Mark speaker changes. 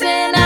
Speaker 1: dancing